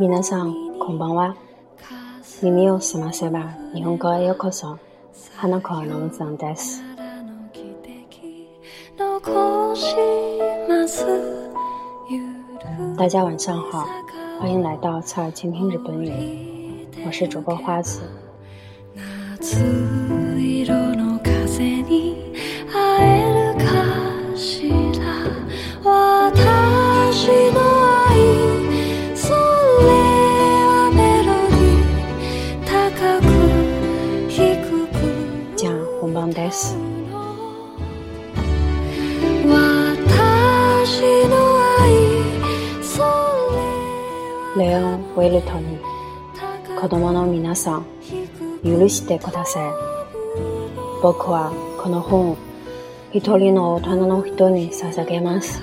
皆さん、こんばんは。耳を澄ませば日本語へようこそ。花子アナウンサーです。大家晚上好，欢迎来到侧耳倾听日本语，我是主播花子。 レオン・ウェルトに子供の皆さん許してください。僕はこの本一人の大人の人に捧げます。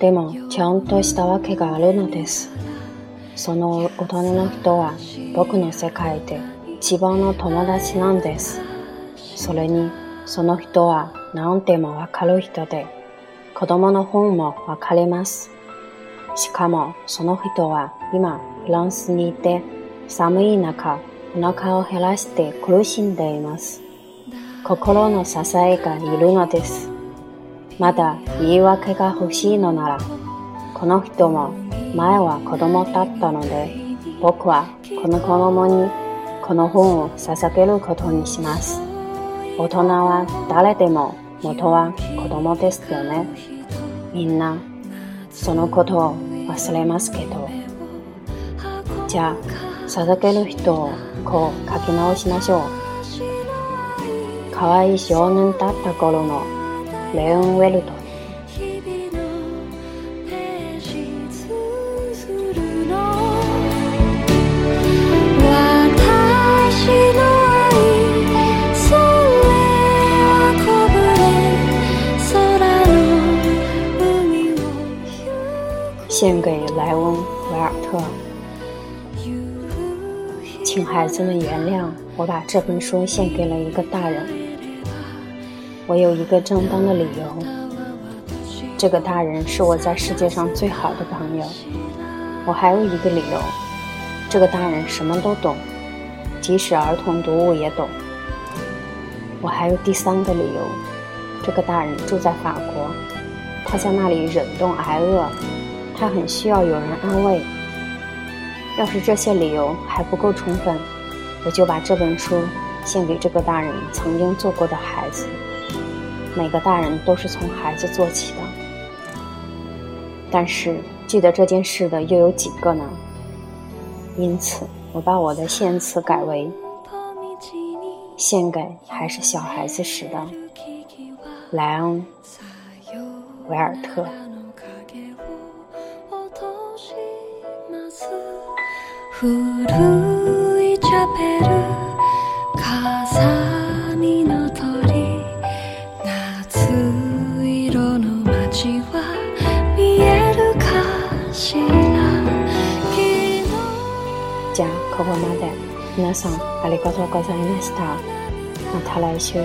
でもちゃんとしたわけがあるのです。その大人の人は僕の世界で一番の友達なんです。それにその人は何でもわかる人で子供の本もわかりますしかもその人は今フランスにいて寒い中お腹を減らして苦しんでいます。心の支えがいるのです。まだ言い訳が欲しいのなら、この人も前は子供だったので、僕はこの子供にこの本を捧げることにします。大人は誰でも元は子供ですよね。みんなそのことを忘れますけど。じゃあ、捧げる人をこう書き直しましょう。可愛い少年だった頃のレオン・ウェルト献给莱翁·维尔特，请孩子们原谅我把这本书献给了一个大人。我有一个正当的理由，这个大人是我在世界上最好的朋友。我还有一个理由，这个大人什么都懂，即使儿童读物也懂。我还有第三个理由，这个大人住在法国，他在那里忍冻挨饿。他很需要有人安慰。要是这些理由还不够充分，我就把这本书献给这个大人曾经做过的孩子。每个大人都是从孩子做起的。但是记得这件事的又有几个呢？因此，我把我的献词改为：献给还是小孩子时的莱昂·维尔特。古いチャペル風見の鳥夏色の街は見えるかしら。じゃあここまで皆さんありがとうございました。また来週。